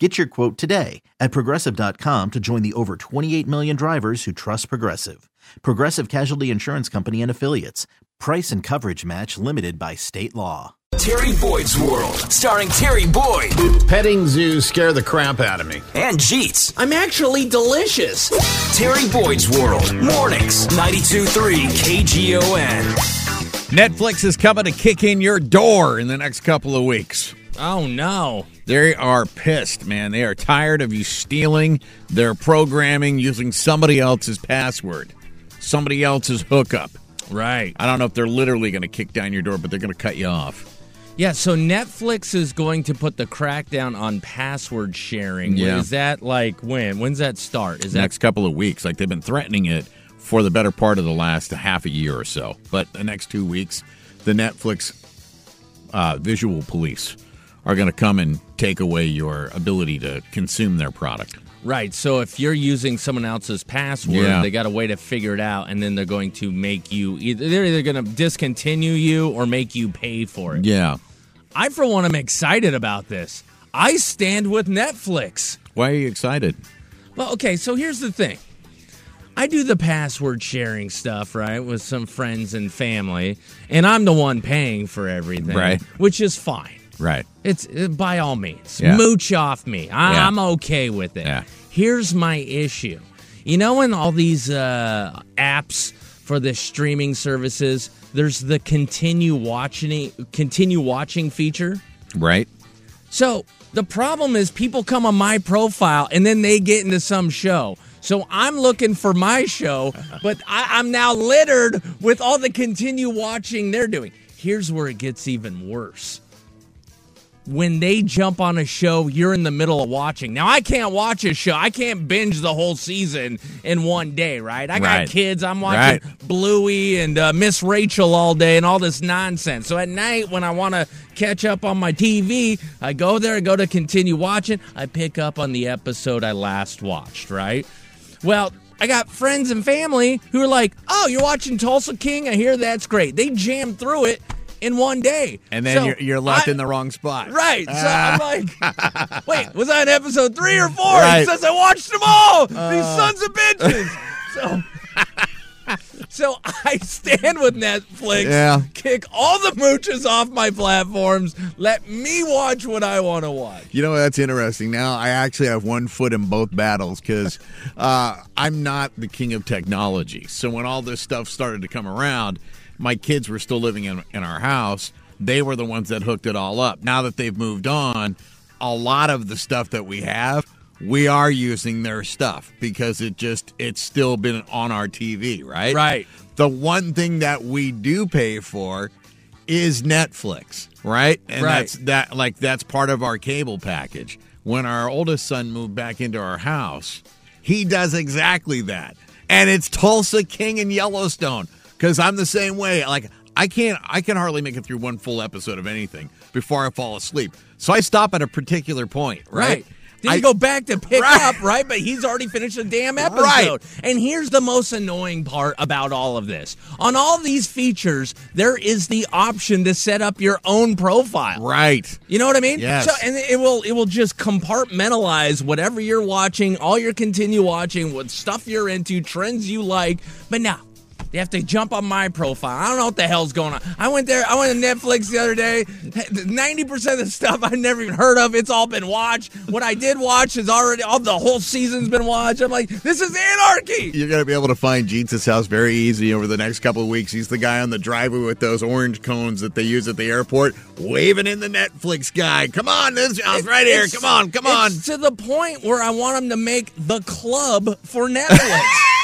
Get your quote today at progressive.com to join the over 28 million drivers who trust Progressive. Progressive Casualty Insurance Company and Affiliates. Price and coverage match limited by state law. Terry Boyd's World, starring Terry Boyd Petting zoos scare the crap out of me. and Jeets. I'm actually delicious. Terry Boyd's World, mornings, 92.3 KGON. Netflix is coming to kick in your door in the next couple of weeks. Oh no. They are pissed, man. They are tired of you stealing their programming using somebody else's password, somebody else's hookup. Right. I don't know if they're literally going to kick down your door, but they're going to cut you off. Yeah, so Netflix is going to put the crackdown on password sharing. Yeah. Is that like when? When's that start? Is that next couple of weeks. Like they've been threatening it for the better part of the last half a year or so. But the next two weeks, the Netflix uh, visual police are going to come and take away your ability to consume their product. right? So if you're using someone else's password, Yeah. they got a way to figure it out, and then they're going to make you either they're either going to discontinue you or make you pay for it. Yeah. I, for one, am excited about this. I stand with Netflix. Why are you excited? Well, okay, so here's the thing. I do the password sharing stuff, right, with some friends and family, and I'm the one paying for everything, Right. Which is fine. Right. It's uh, by all means, Yeah. mooch off me. I, Yeah. I'm okay with it. Yeah. Here's my issue. You know, in all these uh, apps for the streaming services, there's the continue watching continue watching feature. Right. So the problem is people come on my profile and then they get into some show. So I'm looking for my show, but I, I'm now littered with all the continue watching they're doing. Here's where it gets even worse. When they jump on a show, you're in the middle of watching. Now I can't watch a show. I can't binge the whole season in one day, right? I got Right. kids. I'm watching Right. Bluey and uh, Miss Rachel all day and all this nonsense. So at night, when I want to catch up on my TV, I go there, I go to continue watching, I pick up on the episode I last watched, right? Well, I got friends and family who are like, oh, you're watching Tulsa King? I hear that's great. They jammed through it in one day. And then So you're, you're left I- in the wrong spot. Right. So I'm like, wait, was I in episode three or four? Right. Says I watched them all. These sons of bitches. so, so I stand with Netflix. Yeah. Kick all the mooches off my platforms. Let me watch what I want to watch. You know that's interesting. Now I actually have one foot in both battles because uh, I'm not the king of technology. So when all this stuff started to come around, my kids were still living in, in our house. They were the ones that hooked it all up. Now that they've moved on, a lot of the stuff that we have, we are using their stuff because it just it's still been on our TV, right? Right. The one thing that we do pay for is Netflix, right? And Right. that's that like that's part of our cable package. When our oldest son moved back into our house, he does exactly that. And it's Tulsa King and Yellowstone cuz I'm the same way. Like I can't I can hardly make it through one full episode of anything before I fall asleep. So I stop at a particular point, right? Then I you go back to pick Right. up, right? But he's already finished the damn episode. Right. And here's the most annoying part about all of this. On all these features, there is the option to set up your own profile. Right. You know what I mean? Yes. So and it will it will just compartmentalize whatever you're watching, all your continue watching, what stuff you're into, trends you like. But now they have to jump on my profile. I don't know what the hell's going on. I went there. I went to Netflix the other day. Ninety percent of the stuff I've never even heard of. It's all been watched. What I did watch is already all the whole season's been watched. I'm like, this is anarchy. You're going to be able to find Jeets' house very easy over the next couple of weeks. He's the guy on the driveway with those orange cones that they use at the airport, waving in the Netflix guy. Come on, this house right here. Come on, come on. It's to the point where I want him to make the club for Netflix.